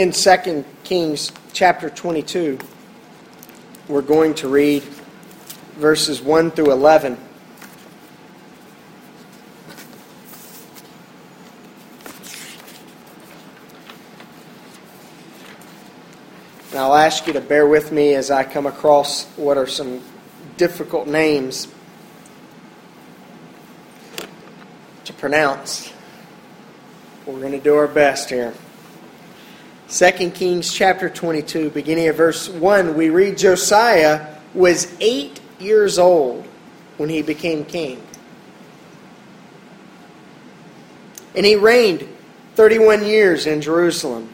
In 2 Kings chapter 22, we're going to read verses 1 through 11. And I'll ask you to bear with me as I come across what are some difficult names to pronounce. We're going to do our best here. 2 Kings chapter 22, beginning of verse 1, we read Josiah was eight years old when he became king. And he reigned 31 years in Jerusalem.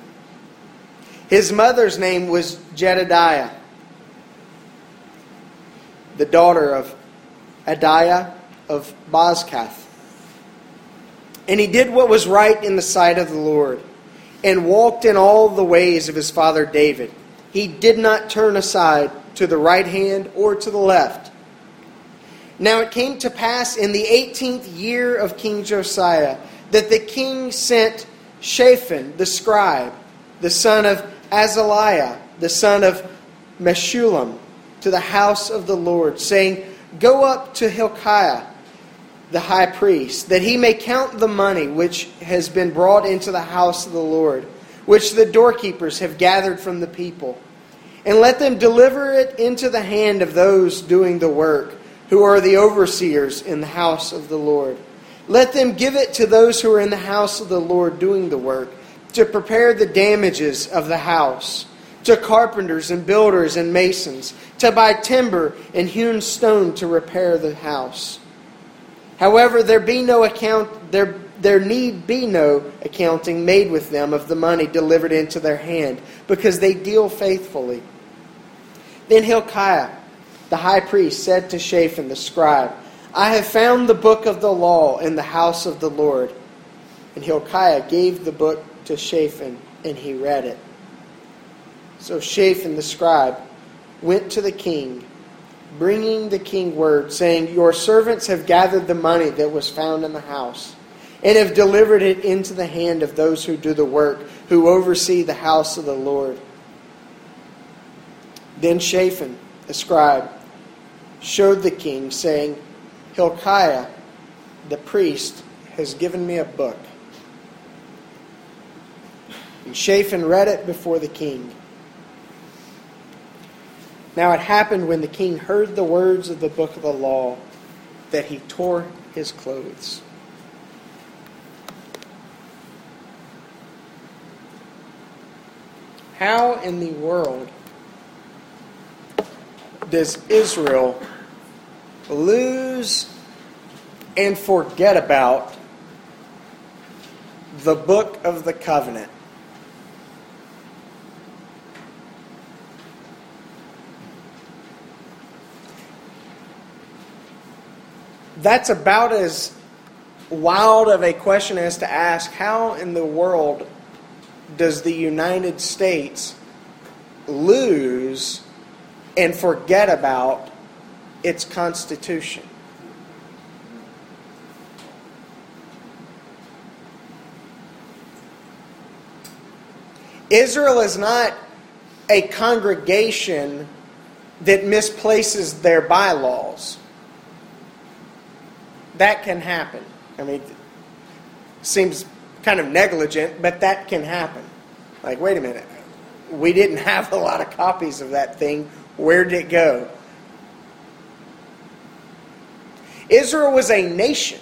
His mother's name was Jedediah, the daughter of Adiah of Bozkath. And he did what was right in the sight of the Lord, and walked in all the ways of his father David. He did not turn aside to the right hand or to the left. Now it came to pass in the eighteenth year of King Josiah that the king sent Shaphan the scribe, the son of Azaliah, the son of Meshullam, to the house of the Lord, saying, Go up to Hilkiah, the high priest, that he may count the money which has been brought into the house of the Lord, which the doorkeepers have gathered from the people. And let them deliver it into the hand of those doing the work, who are the overseers in the house of the Lord. Let them give it to those who are in the house of the Lord doing the work to prepare the damages of the house, to carpenters and builders and masons, to buy timber and hewn stone to repair the house. However, there be no account there there need be no accounting made with them of the money delivered into their hand, because they deal faithfully. Then Hilkiah, the high priest, said to Shaphan the scribe, I have found the book of the law in the house of the Lord. And Hilkiah gave the book to Shaphan, and he read it. So Shaphan the scribe went to the king, bringing the king word, saying, Your servants have gathered the money that was found in the house, and have delivered it into the hand of those who do the work, who oversee the house of the Lord. Then Shaphan the scribe showed the king, saying, Hilkiah the priest has given me a book. And Shaphan read it before the king. Now it happened when the king heard the words of the book of the law that he tore his clothes. How in the world does Israel lose and forget about the book of the covenant? That's about as wild of a question as to ask how in the world does the United States lose and forget about its Constitution? Israel is not a congregation that misplaces their bylaws that can happen. I mean, seems kind of negligent, but that can happen. Like, wait a minute, we didn't have a lot of copies of that thing. Where did it go? Israel was a nation.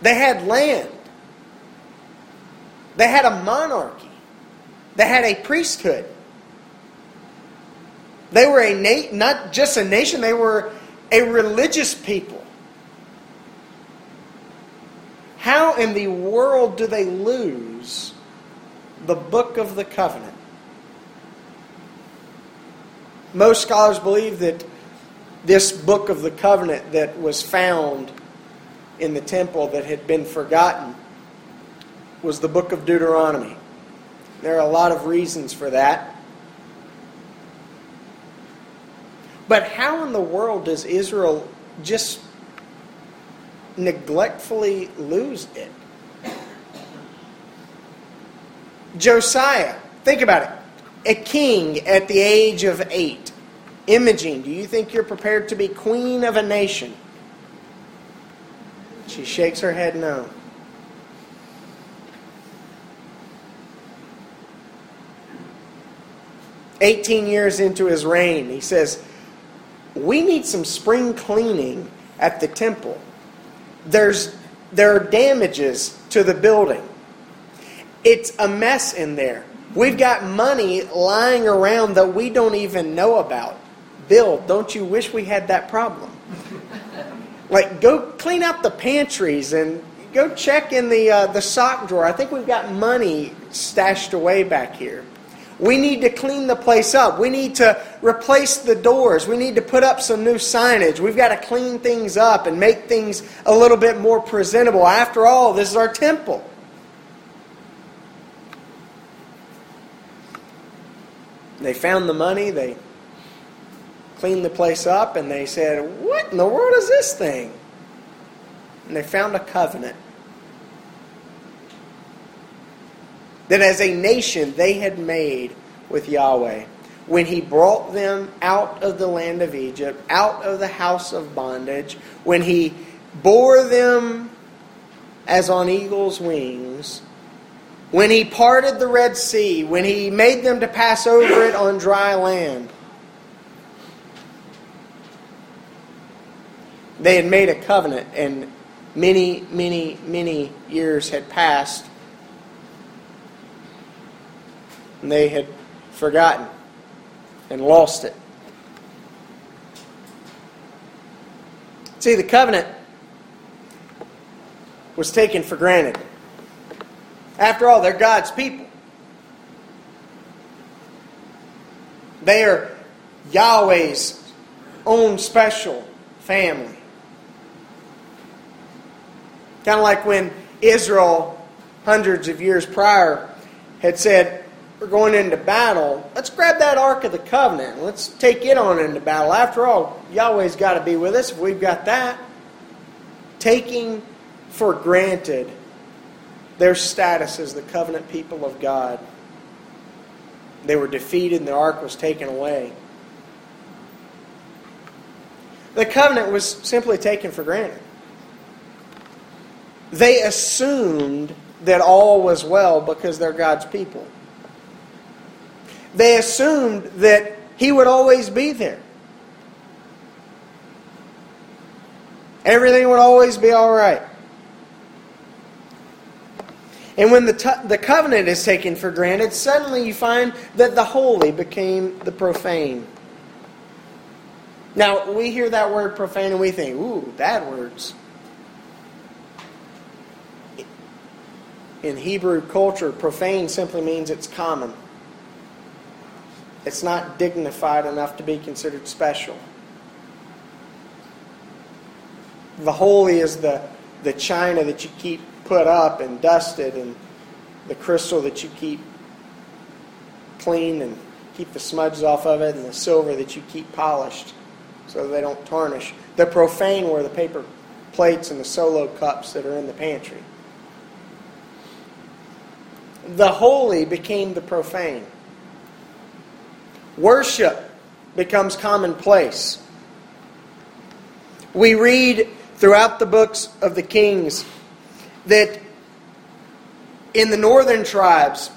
They had land. They had a monarchy. They had a priesthood. They were a na- not just a nation, they were a religious people. How in the world do they lose the book of the covenant? Most scholars believe that this book of the covenant that was found in the temple that had been forgotten was the book of Deuteronomy. There are a lot of reasons for that. But how in the world does Israel just neglectfully lose it? Josiah, think about it. A king at the age of eight. Imogene, do you think you're prepared to be queen of a nation? She shakes her head no. Eighteen years into his reign, he says, We need some spring cleaning at the temple. There's, there are damages to the building. It's a mess in there. We've got money lying around that we don't even know about. Bill, don't you wish we had that problem? like, go clean out the pantries and go check in the, uh, the sock drawer. I think we've got money stashed away back here. We need to clean the place up. We need to replace the doors. We need to put up some new signage. We've got to clean things up and make things a little bit more presentable. After all, this is our temple. They found the money, they cleaned the place up, and they said, What in the world is this thing? And they found a covenant. That as a nation they had made with Yahweh when he brought them out of the land of Egypt, out of the house of bondage, when he bore them as on eagle's wings when he parted the Red Sea, when he made them to pass over it on dry land. They had made a covenant, and many, many, many years had passed. And they had forgotten and lost it. See, the covenant was taken for granted. After all, they're God's people. They are Yahweh's own special family. Kind of like when Israel, hundreds of years prior, had said, We're going into battle. Let's grab that Ark of the Covenant. Let's take it on into battle. After all, Yahweh's got to be with us if we've got that. Taking for granted their status as the covenant people of God. They were defeated and the ark was taken away. The covenant was simply taken for granted. They assumed that all was well because they're God's people. They assumed that He would always be there. Everything would always be all right. And when the, t- the covenant is taken for granted, suddenly you find that the holy became the profane. Now, we hear that word profane and we think, ooh, bad words. In Hebrew culture, profane simply means it's common. It's not dignified enough to be considered special. The holy is the, the china that you keep put up and dusted and the crystal that you keep clean and keep the smudges off of it and the silver that you keep polished so they don't tarnish. The profane were the paper plates and the solo cups that are in the pantry. The holy became the profane. Worship becomes commonplace. We read throughout the books of the kings that in the northern tribes,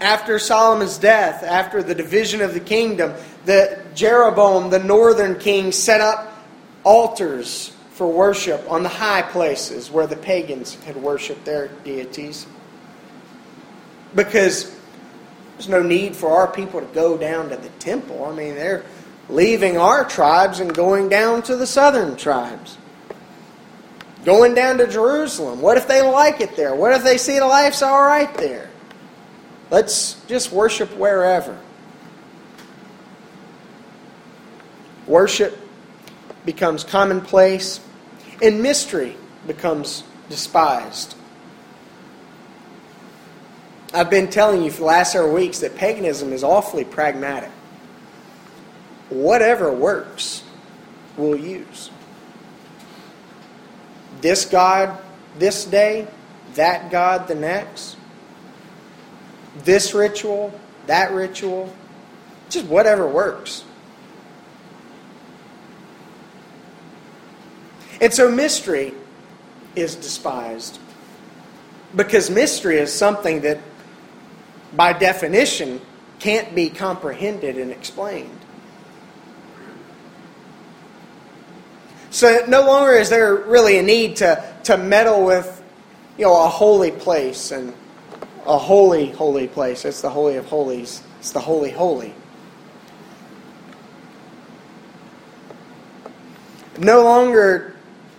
after Solomon's death, after the division of the kingdom, the Jeroboam, the northern king, set up altars for worship on the high places where the pagans had worshipped their deities. Because there's no need for our people to go down to the temple. I mean, they're leaving our tribes and going down to the southern tribes. Going down to Jerusalem. What if they like it there? What if they see the life's all right there? Let's just worship wherever. Worship becomes commonplace, and mystery becomes despised. I've been telling you for the last several weeks that paganism is awfully pragmatic. Whatever works, we'll use this God this day, that God the next. this ritual, that ritual, just whatever works. And so mystery is despised. Because mystery is something that, by definition, can't be comprehended and explained. So no longer is there really a need to, to meddle with you know, a holy place and a holy, holy place. It's the Holy of Holies. It's the Holy, Holy. No longer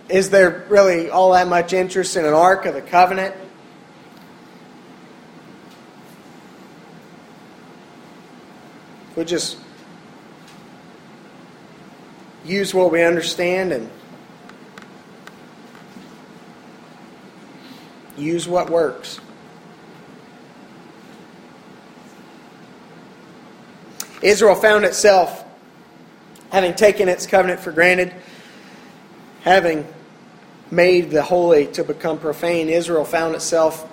is there really all that much interest in an Ark of the Covenant. We just use what we understand and use what works. Israel found itself having taken its covenant for granted, having made the holy to become profane. Israel found itself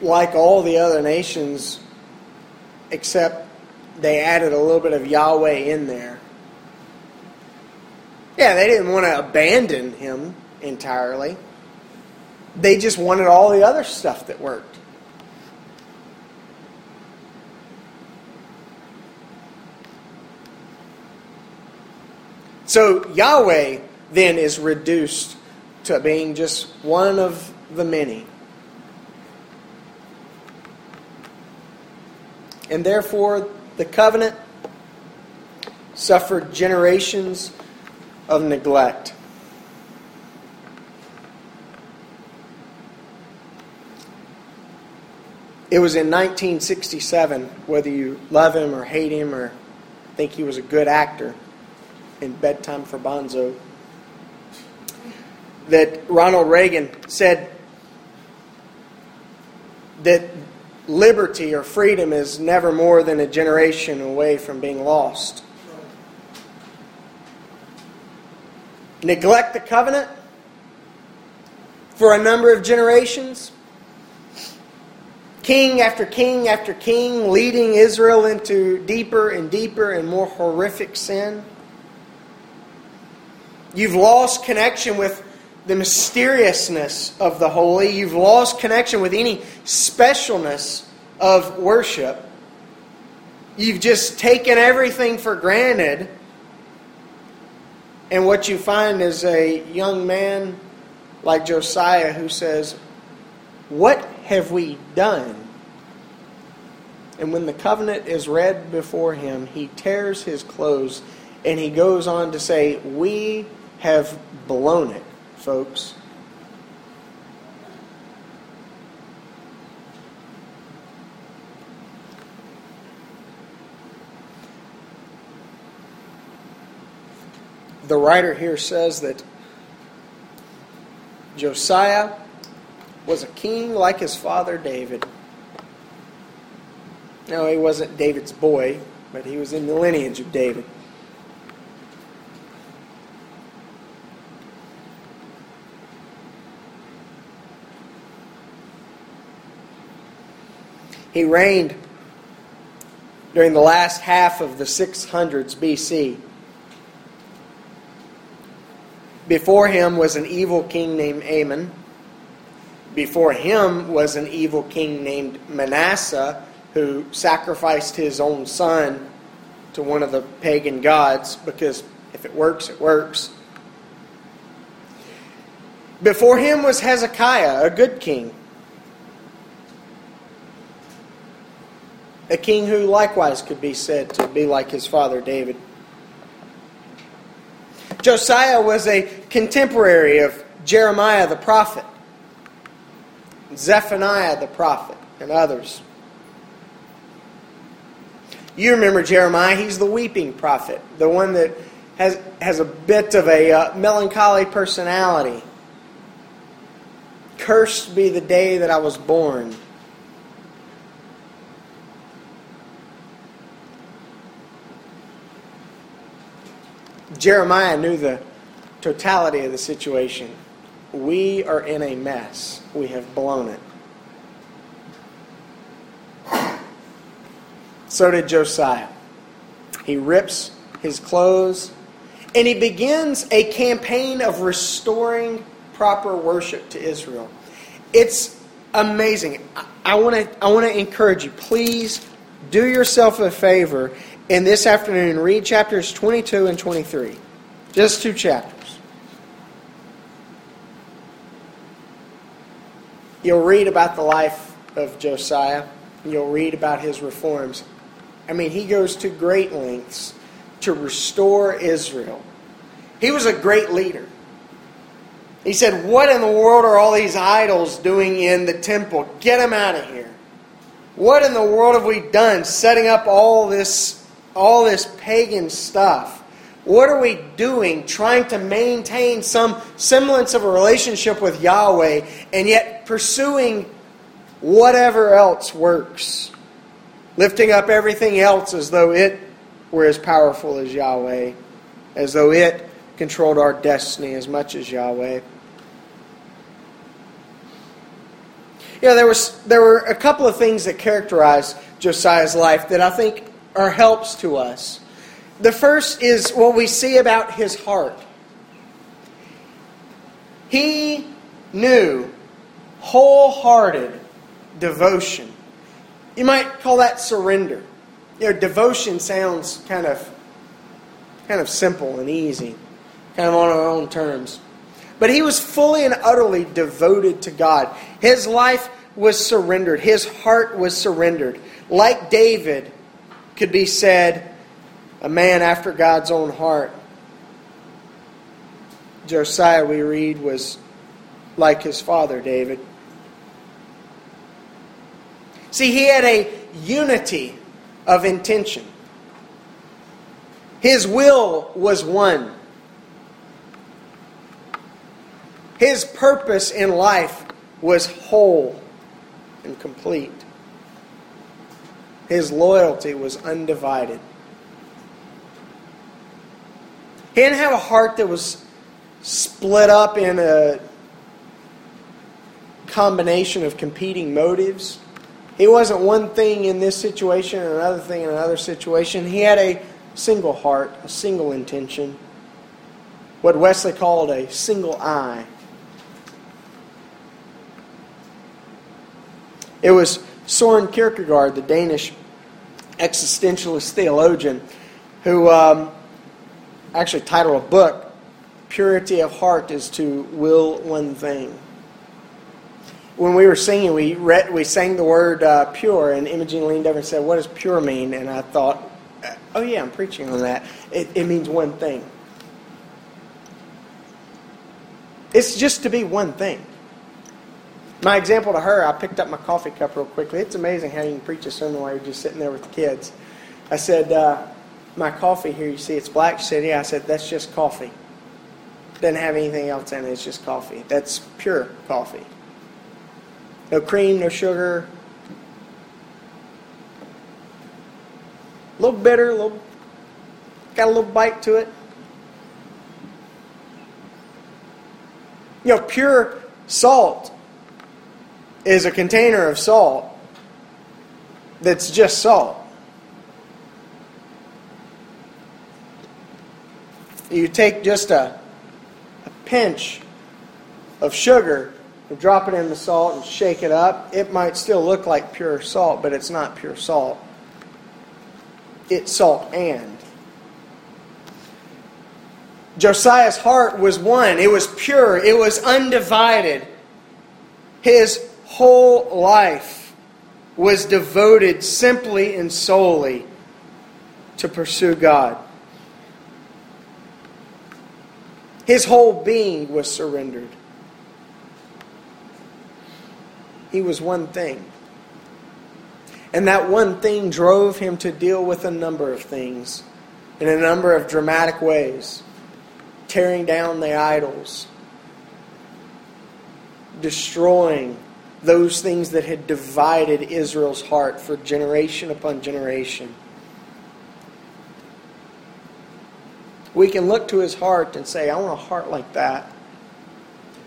like all the other nations, except they added a little bit of Yahweh in there. Yeah, they didn't want to abandon him entirely. They just wanted all the other stuff that worked. So Yahweh then is reduced to being just one of the many. And therefore, the covenant suffered generations of neglect. It was in 1967, whether you love him or hate him or think he was a good actor in Bedtime for Bonzo, that Ronald Reagan said that liberty or freedom is never more than a generation away from being lost. Neglect the covenant for a number of generations. King after king after king leading Israel into deeper and deeper and more horrific sin. You've lost connection with the mysteriousness of the holy. You've lost connection with any specialness of worship. You've just taken everything for granted. And what you find is a young man like Josiah who says, What have we done? And when the covenant is read before him, he tears his clothes and he goes on to say, We have blown it folks. The writer here says that Josiah was a king like his father David. No, he wasn't David's boy, but he was in the lineage of David. He reigned during the last half of the 600s BC. Before him was an evil king named Amon. Before him was an evil king named Manasseh who sacrificed his own son to one of the pagan gods because if it works, it works. Before him was Hezekiah, a good king. A king who likewise could be said to be like his father David. Josiah was a contemporary of Jeremiah the prophet, Zephaniah the prophet, and others. You remember Jeremiah, he's the weeping prophet, the one that has, has a bit of a uh, melancholy personality. Cursed be the day that I was born. Jeremiah knew the totality of the situation. We are in a mess. We have blown it. So did Josiah. He rips his clothes and he begins a campaign of restoring proper worship to Israel. It's amazing. I want to I want to encourage you. Please do yourself a favor and this afternoon read chapters 22 and 23. Just two chapters. You'll read about the life of Josiah. You'll read about his reforms. I mean, he goes to great lengths to restore Israel. He was a great leader. He said, What in the world are all these idols doing in the temple? Get them out of here. What in the world have we done setting up all this, all this pagan stuff? What are we doing trying to maintain some semblance of a relationship with Yahweh and yet pursuing whatever else works? Lifting up everything else as though it were as powerful as Yahweh, as though it controlled our destiny as much as Yahweh. You know, there, was, there were a couple of things that characterized Josiah's life that I think are helps to us. The first is what we see about his heart. He knew wholehearted devotion. You might call that surrender. You know, devotion sounds kind of kind of simple and easy, kind of on our own terms. But he was fully and utterly devoted to God. His life was surrendered. His heart was surrendered. Like David could be said, a man after God's own heart. Josiah, we read, was like his father, David. See, he had a unity of intention. His will was one. His purpose in life was whole and complete. His loyalty was undivided. He didn't have a heart that was split up in a combination of competing motives. He wasn't one thing in this situation and another thing in another situation. He had a single heart, a single intention. What Wesley called a single eye. It was Soren Kierkegaard, the Danish existentialist theologian, who um, actually titled a book, Purity of Heart is to Will One Thing. When we were singing, we, read, we sang the word uh, pure, and Imogene leaned over and said, What does pure mean? And I thought, Oh, yeah, I'm preaching on that. It, it means one thing. It's just to be one thing. My example to her, I picked up my coffee cup real quickly. It's amazing how you can preach a sermon while you're just sitting there with the kids. I said, uh, my coffee here, you see it's black. She said, yeah. I said, that's just coffee. Doesn't have anything else in it. It's just coffee. That's pure coffee. No cream, no sugar. A little bitter, a little, got a little bite to it. You know, pure salt is a container of salt that's just salt. You take just a, a pinch of sugar and drop it in the salt and shake it up. It might still look like pure salt, but it's not pure salt. It's salt and. Josiah's heart was one. It was pure. It was undivided. His whole life was devoted simply and solely to pursue God. His whole being was surrendered. He was one thing. And that one thing drove him to deal with a number of things in a number of dramatic ways tearing down the idols, destroying those things that had divided Israel's heart for generation upon generation. We can look to his heart and say, I want a heart like that.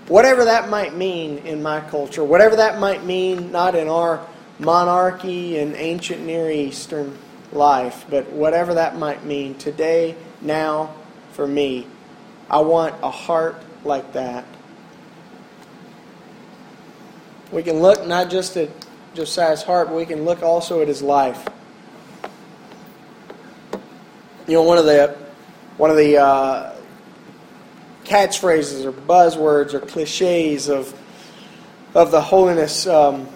Whatever that might mean in my culture, whatever that might mean not in our monarchy and ancient Near Eastern, life. But whatever that might mean, today, now, for me, I want a heart like that. We can look not just at Josiah's heart, but we can look also at his life. You know, one of the one of the uh, catchphrases or buzzwords or cliches of of the holiness um,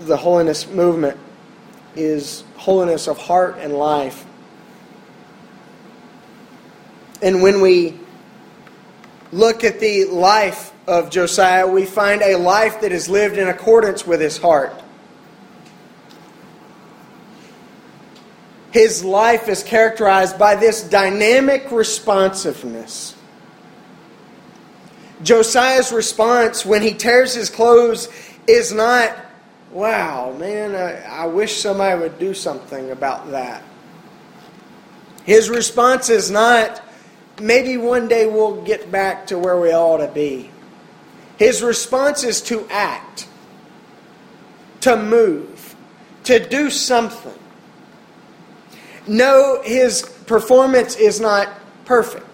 the holiness movement is holiness of heart and life. And when we look at the life of Josiah, we find a life that is lived in accordance with his heart. His life is characterized by this dynamic responsiveness. Josiah's response when he tears his clothes is not, wow, man, I, I, wish somebody would do something about that. His response is not, maybe one day we'll get back to where we ought to be. His response is to act, to move, to do something. No, his performance is not perfect.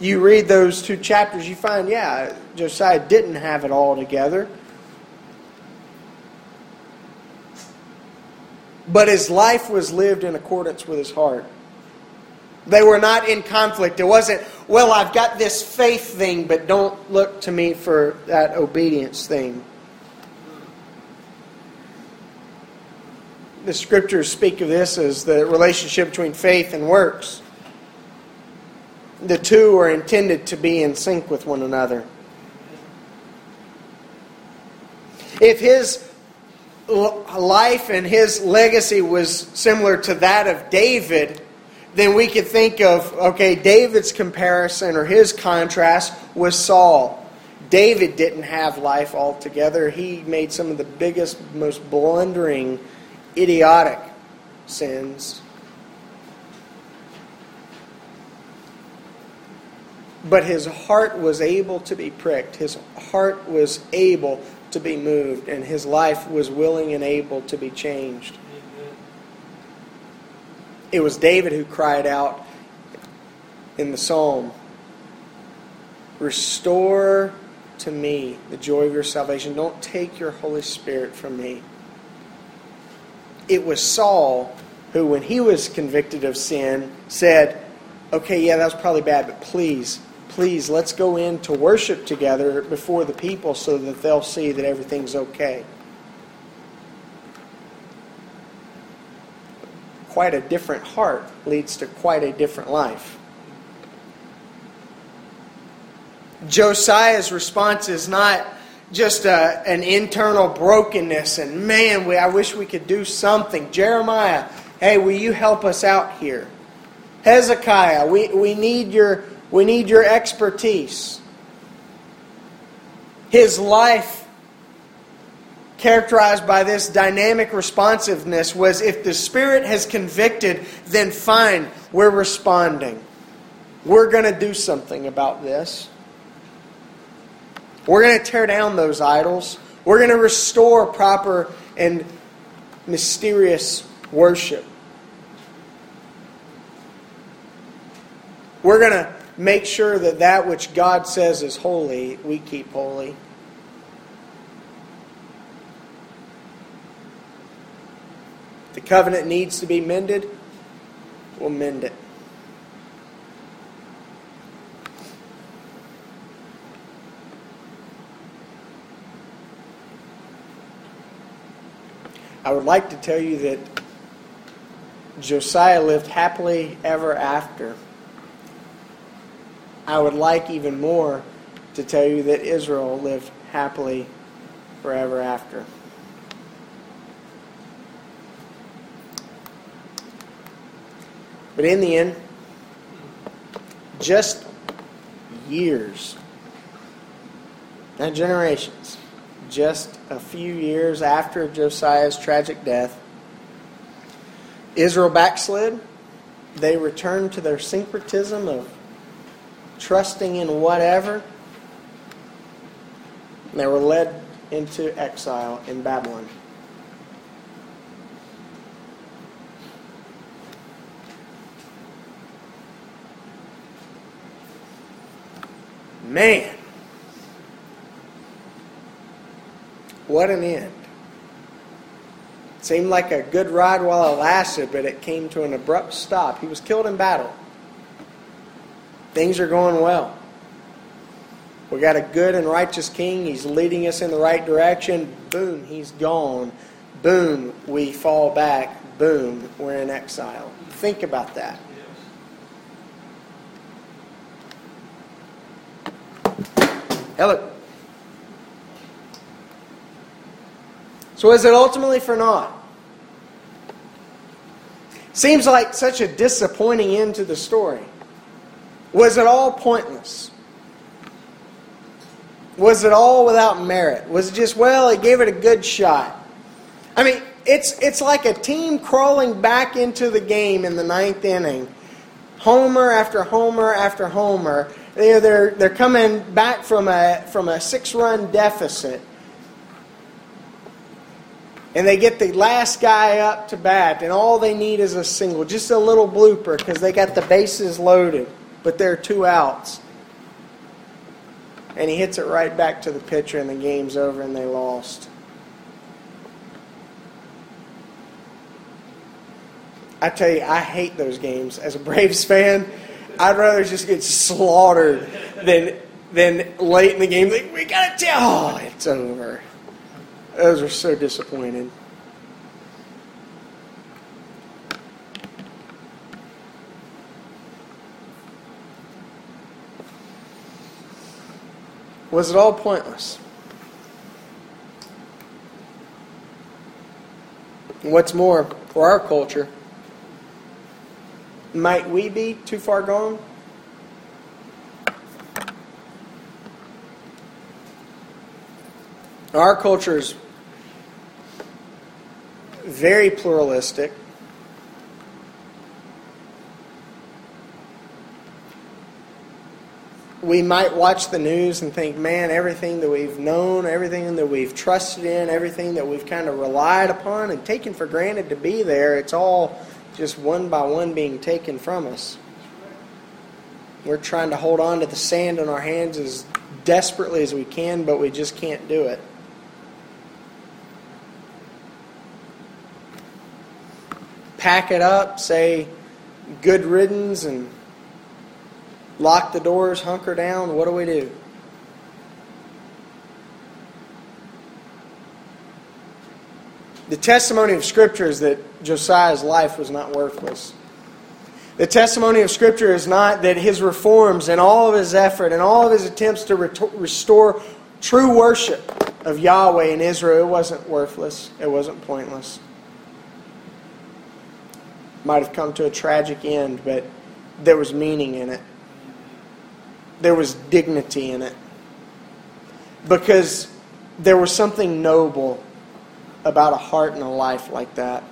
You read those two chapters, you find, yeah, Josiah didn't have it all together. But his life was lived in accordance with his heart. They were not in conflict. It wasn't, well, I've got this faith thing, but don't look to me for that obedience thing. The scriptures speak of this as the relationship between faith and works. The two are intended to be in sync with one another. If his life and his legacy was similar to that of David, then we could think of, okay, David's comparison or his contrast was Saul. David didn't have life altogether. He made some of the biggest, most blundering, idiotic sins. But his heart was able to be pricked. His heart was able to be moved, and his life was willing and able to be changed. It was David who cried out in the psalm Restore to me the joy of your salvation. Don't take your Holy Spirit from me. It was Saul who, when he was convicted of sin, said, Okay, yeah, that was probably bad, but please, please, let's go in to worship together before the people so that they'll see that everything's okay. Quite a different heart leads to quite a different life. Josiah's response is not just a, an internal brokenness and man, we, I wish we could do something. Jeremiah, hey, will you help us out here? Hezekiah, we, we, need your, we need your expertise. His life characterized by this dynamic responsiveness was if the Spirit has convicted, then fine, we're responding. We're going to do something about this. We're going to tear down those idols. We're going to restore proper and mysterious worship. We're going to make sure that that which God says is holy, we keep holy. The covenant needs to be mended, we'll mend it. I would like to tell you that Josiah lived happily ever after. I would like even more to tell you that Israel lived happily forever after. But in the end, just years, not generations, just a few years after Josiah's tragic death, Israel backslid. They returned to their syncretism of trusting in whatever. And They were led into exile in Babylon. Man. What an end. Seemed like a good ride while it lasted, but it came to an abrupt stop. He was killed in battle. Things are going well. We got a good and righteous king. He's leading us in the right direction. Boom, he's gone. Boom, we fall back. Boom, we're in exile. Think about that. Hello. So is it ultimately for naught? Seems like such a disappointing end to the story. Was it all pointless? Was it all without merit? Was it just, well, he gave it a good shot? I mean, it's, it's like a team crawling back into the game in the ninth inning. Homer after homer after homer. They're, they're, they're coming back from a, from a six run deficit. And they get the last guy up to bat, and all they need is a single, just a little blooper because they got the bases loaded, but there are two outs and he hits it right back to the pitcher, and the game's over, and they lost. I tell you, I hate those games. As a Braves fan, I'd rather just get slaughtered than than late in the game. Like, we gotta tell, oh, it's over. Those are so disappointing. Was it all pointless? What's more, for our culture, might we be too far gone? Our culture is very pluralistic. we might watch the news and think, man, everything that we've known, everything that we've trusted in, everything that we've kind of relied upon and taken for granted to be there, it's all just one by one being taken from us. We're trying to hold on to the sand in our hands as desperately as we can, but we just can't do it. Pack it up, say good riddance, and lock the doors, hunker down? What do we do? The testimony of Scripture is that Josiah's life was not worthless. The testimony of Scripture is not that his reforms and all of his effort and all of his attempts to restore true worship of Yahweh in Israel, it wasn't worthless. It wasn't pointless. Might have come to a tragic end, but there was meaning in it there was dignity in it. Because there was something noble about a heart and a life like that.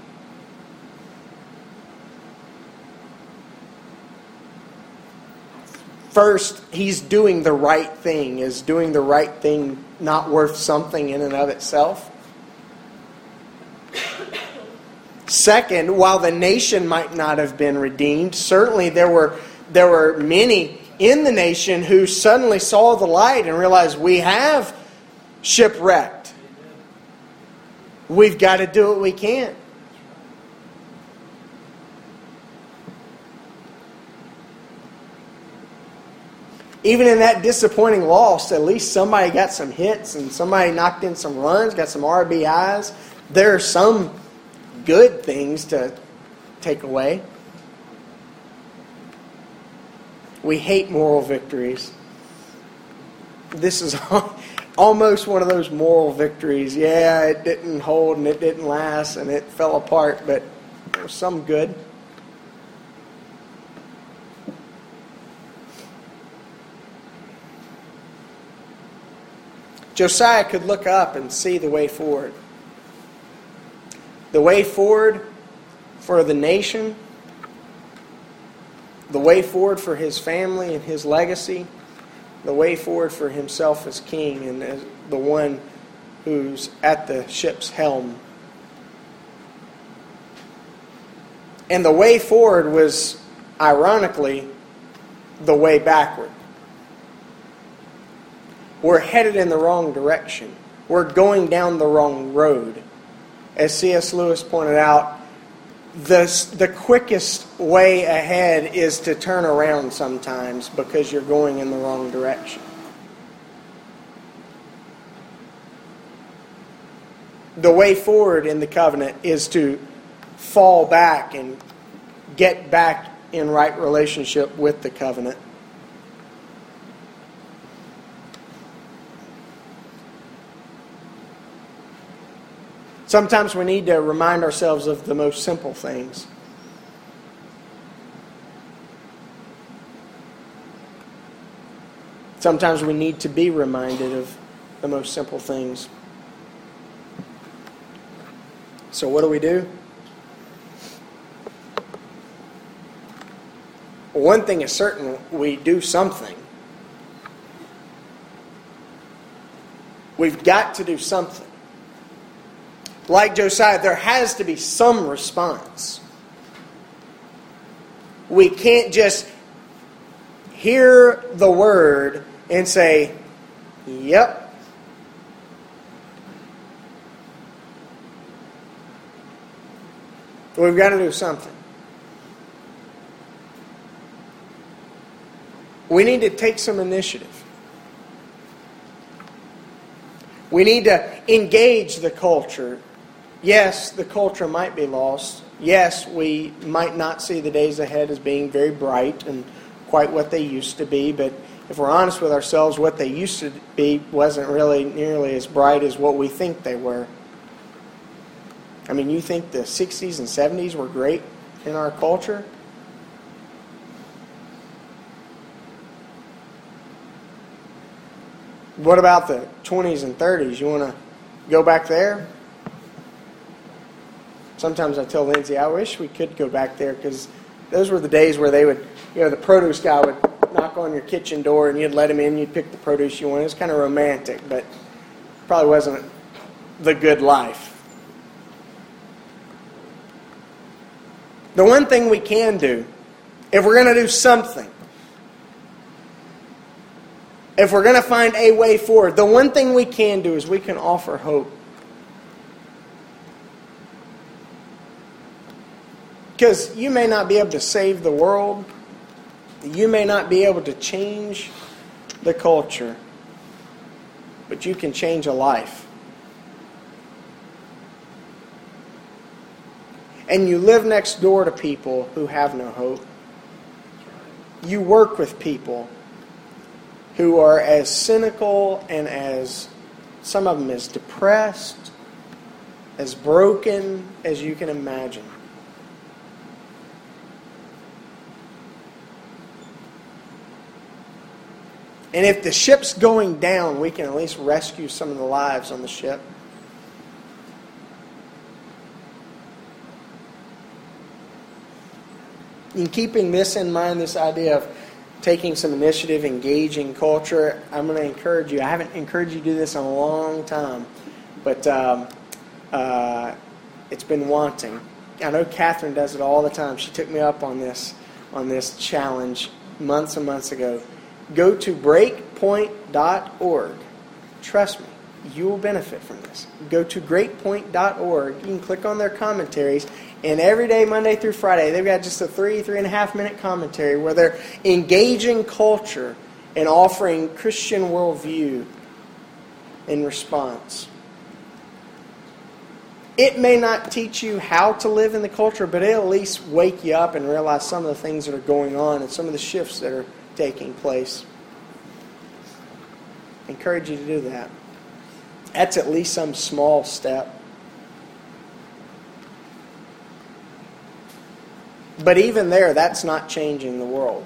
First, he's doing the right thing. Is doing the right thing not worth something in and of itself? Second, while the nation might not have been redeemed, certainly there were, there were many in the nation who suddenly saw the light and realized we have shipwrecked. We've got to do what we can. Even in that disappointing loss, at least somebody got some hits and somebody knocked in some runs, got some RBIs. There are some good things to take away. We hate moral victories. This is almost one of those moral victories. Yeah, it didn't hold and it didn't last and it fell apart, but there was some good. Josiah could look up and see the way forward. The way forward for the nation the way forward for his family and his legacy, the way forward for himself as king and as the one who's at the ship's helm. And the way forward was, ironically, the way backward. we're headed in the wrong direction. We're going down the wrong road. As C.S. Lewis pointed out, the, the quickest way ahead is to turn around sometimes because you're going in the wrong direction. The way forward in the covenant is to fall back and get back in right relationship with the covenant. Sometimes we need to remind ourselves of the most simple things. Sometimes we need to be reminded of the most simple things. So, what do we do? One thing is certain we do something. We've got to do something like Josiah, there has to be some response. We can't just hear the word and say, Yep. We've got to do something. We need to take some initiative. We need to engage the culture yes, the culture might be lost. Yes, we might not see the days ahead as being very bright and quite what they used to be, but if we're honest with ourselves, what they used to be wasn't really nearly as bright as what we think they were. I mean, you think the 60s and 70s were great in our culture? What about the 20s and 30s? You want to go back there? Sometimes I tell Lindsay, I wish we could go back there because those were the days where they would, you know, the produce guy would knock on your kitchen door and you'd let him in, you'd pick the produce you wanted. It was kind of romantic, but probably wasn't the good life. The one thing we can do, if we're going to do something, if we're going to find a way forward, the one thing we can do is we can offer hope. Because you may not be able to save the world, you may not be able to change the culture, but you can change a life. And you live next door to people who have no hope. You work with people who are as cynical and as, some of them, as depressed, as broken as you can imagine. And if the ship's going down, we can at least rescue some of the lives on the ship. In keeping this in mind, this idea of taking some initiative, engaging culture, I'm going to encourage you. I haven't encouraged you to do this in a long time, but um, uh, it's been wanting. I know Catherine does it all the time. She took me up on this on this challenge months and months ago go to breakpoint.org. Trust me, you will benefit from this. Go to breakpoint.org. You can click on their commentaries, and every day, Monday through Friday, they've got just a three, three and a half minute commentary where they're engaging culture and offering Christian worldview in response. It may not teach you how to live in the culture, but it'll at least wake you up and realize some of the things that are going on and some of the shifts that are taking place. I encourage you to do that. That's at least some small step. But even there, that's not changing the world.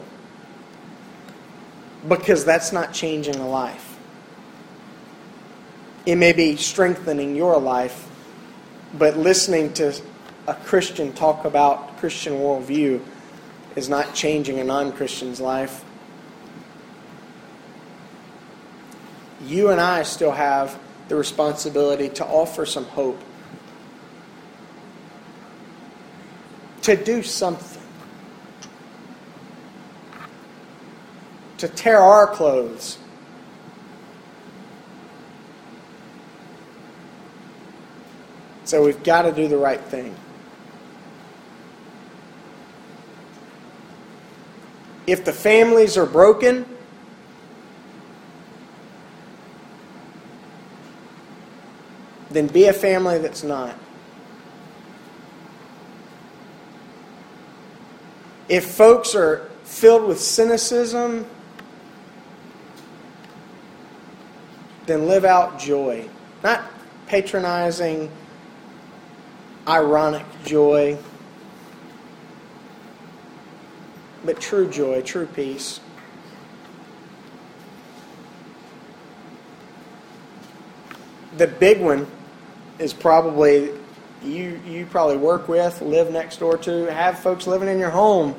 Because that's not changing a life. It may be strengthening your life, but listening to a Christian talk about Christian worldview is not changing a non Christian's life. you and I still have the responsibility to offer some hope, to do something, to tear our clothes. So we've got to do the right thing. If the families are broken, then be a family that's not. If folks are filled with cynicism, then live out joy. Not patronizing, ironic joy, but true joy, true peace. The big one is probably you you probably work with, live next door to, have folks living in your home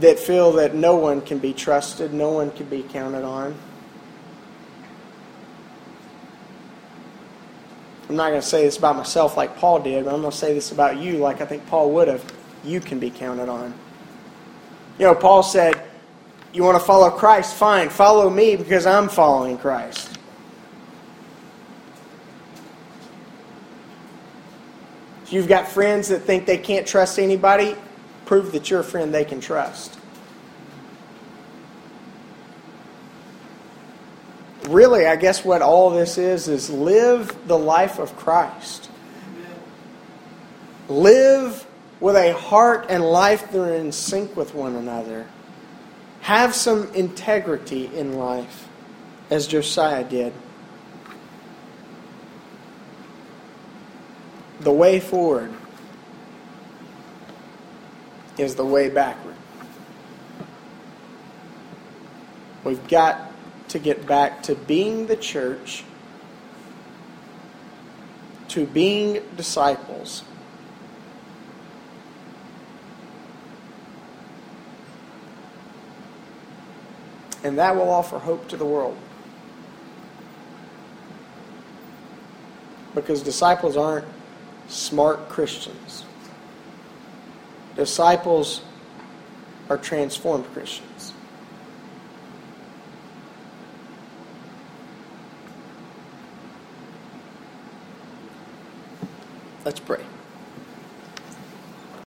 that feel that no one can be trusted, no one can be counted on. I'm not going to say this about myself like Paul did, but I'm going to say this about you like I think Paul would have. You can be counted on. You know, Paul said, You want to follow Christ? Fine, follow me because I'm following Christ. You've got friends that think they can't trust anybody, prove that you're a friend they can trust. Really, I guess what all this is is live the life of Christ. Live with a heart and life that are in sync with one another. Have some integrity in life, as Josiah did. The way forward is the way backward. We've got to get back to being the church, to being disciples. And that will offer hope to the world. Because disciples aren't smart Christians. Disciples are transformed Christians. Let's pray.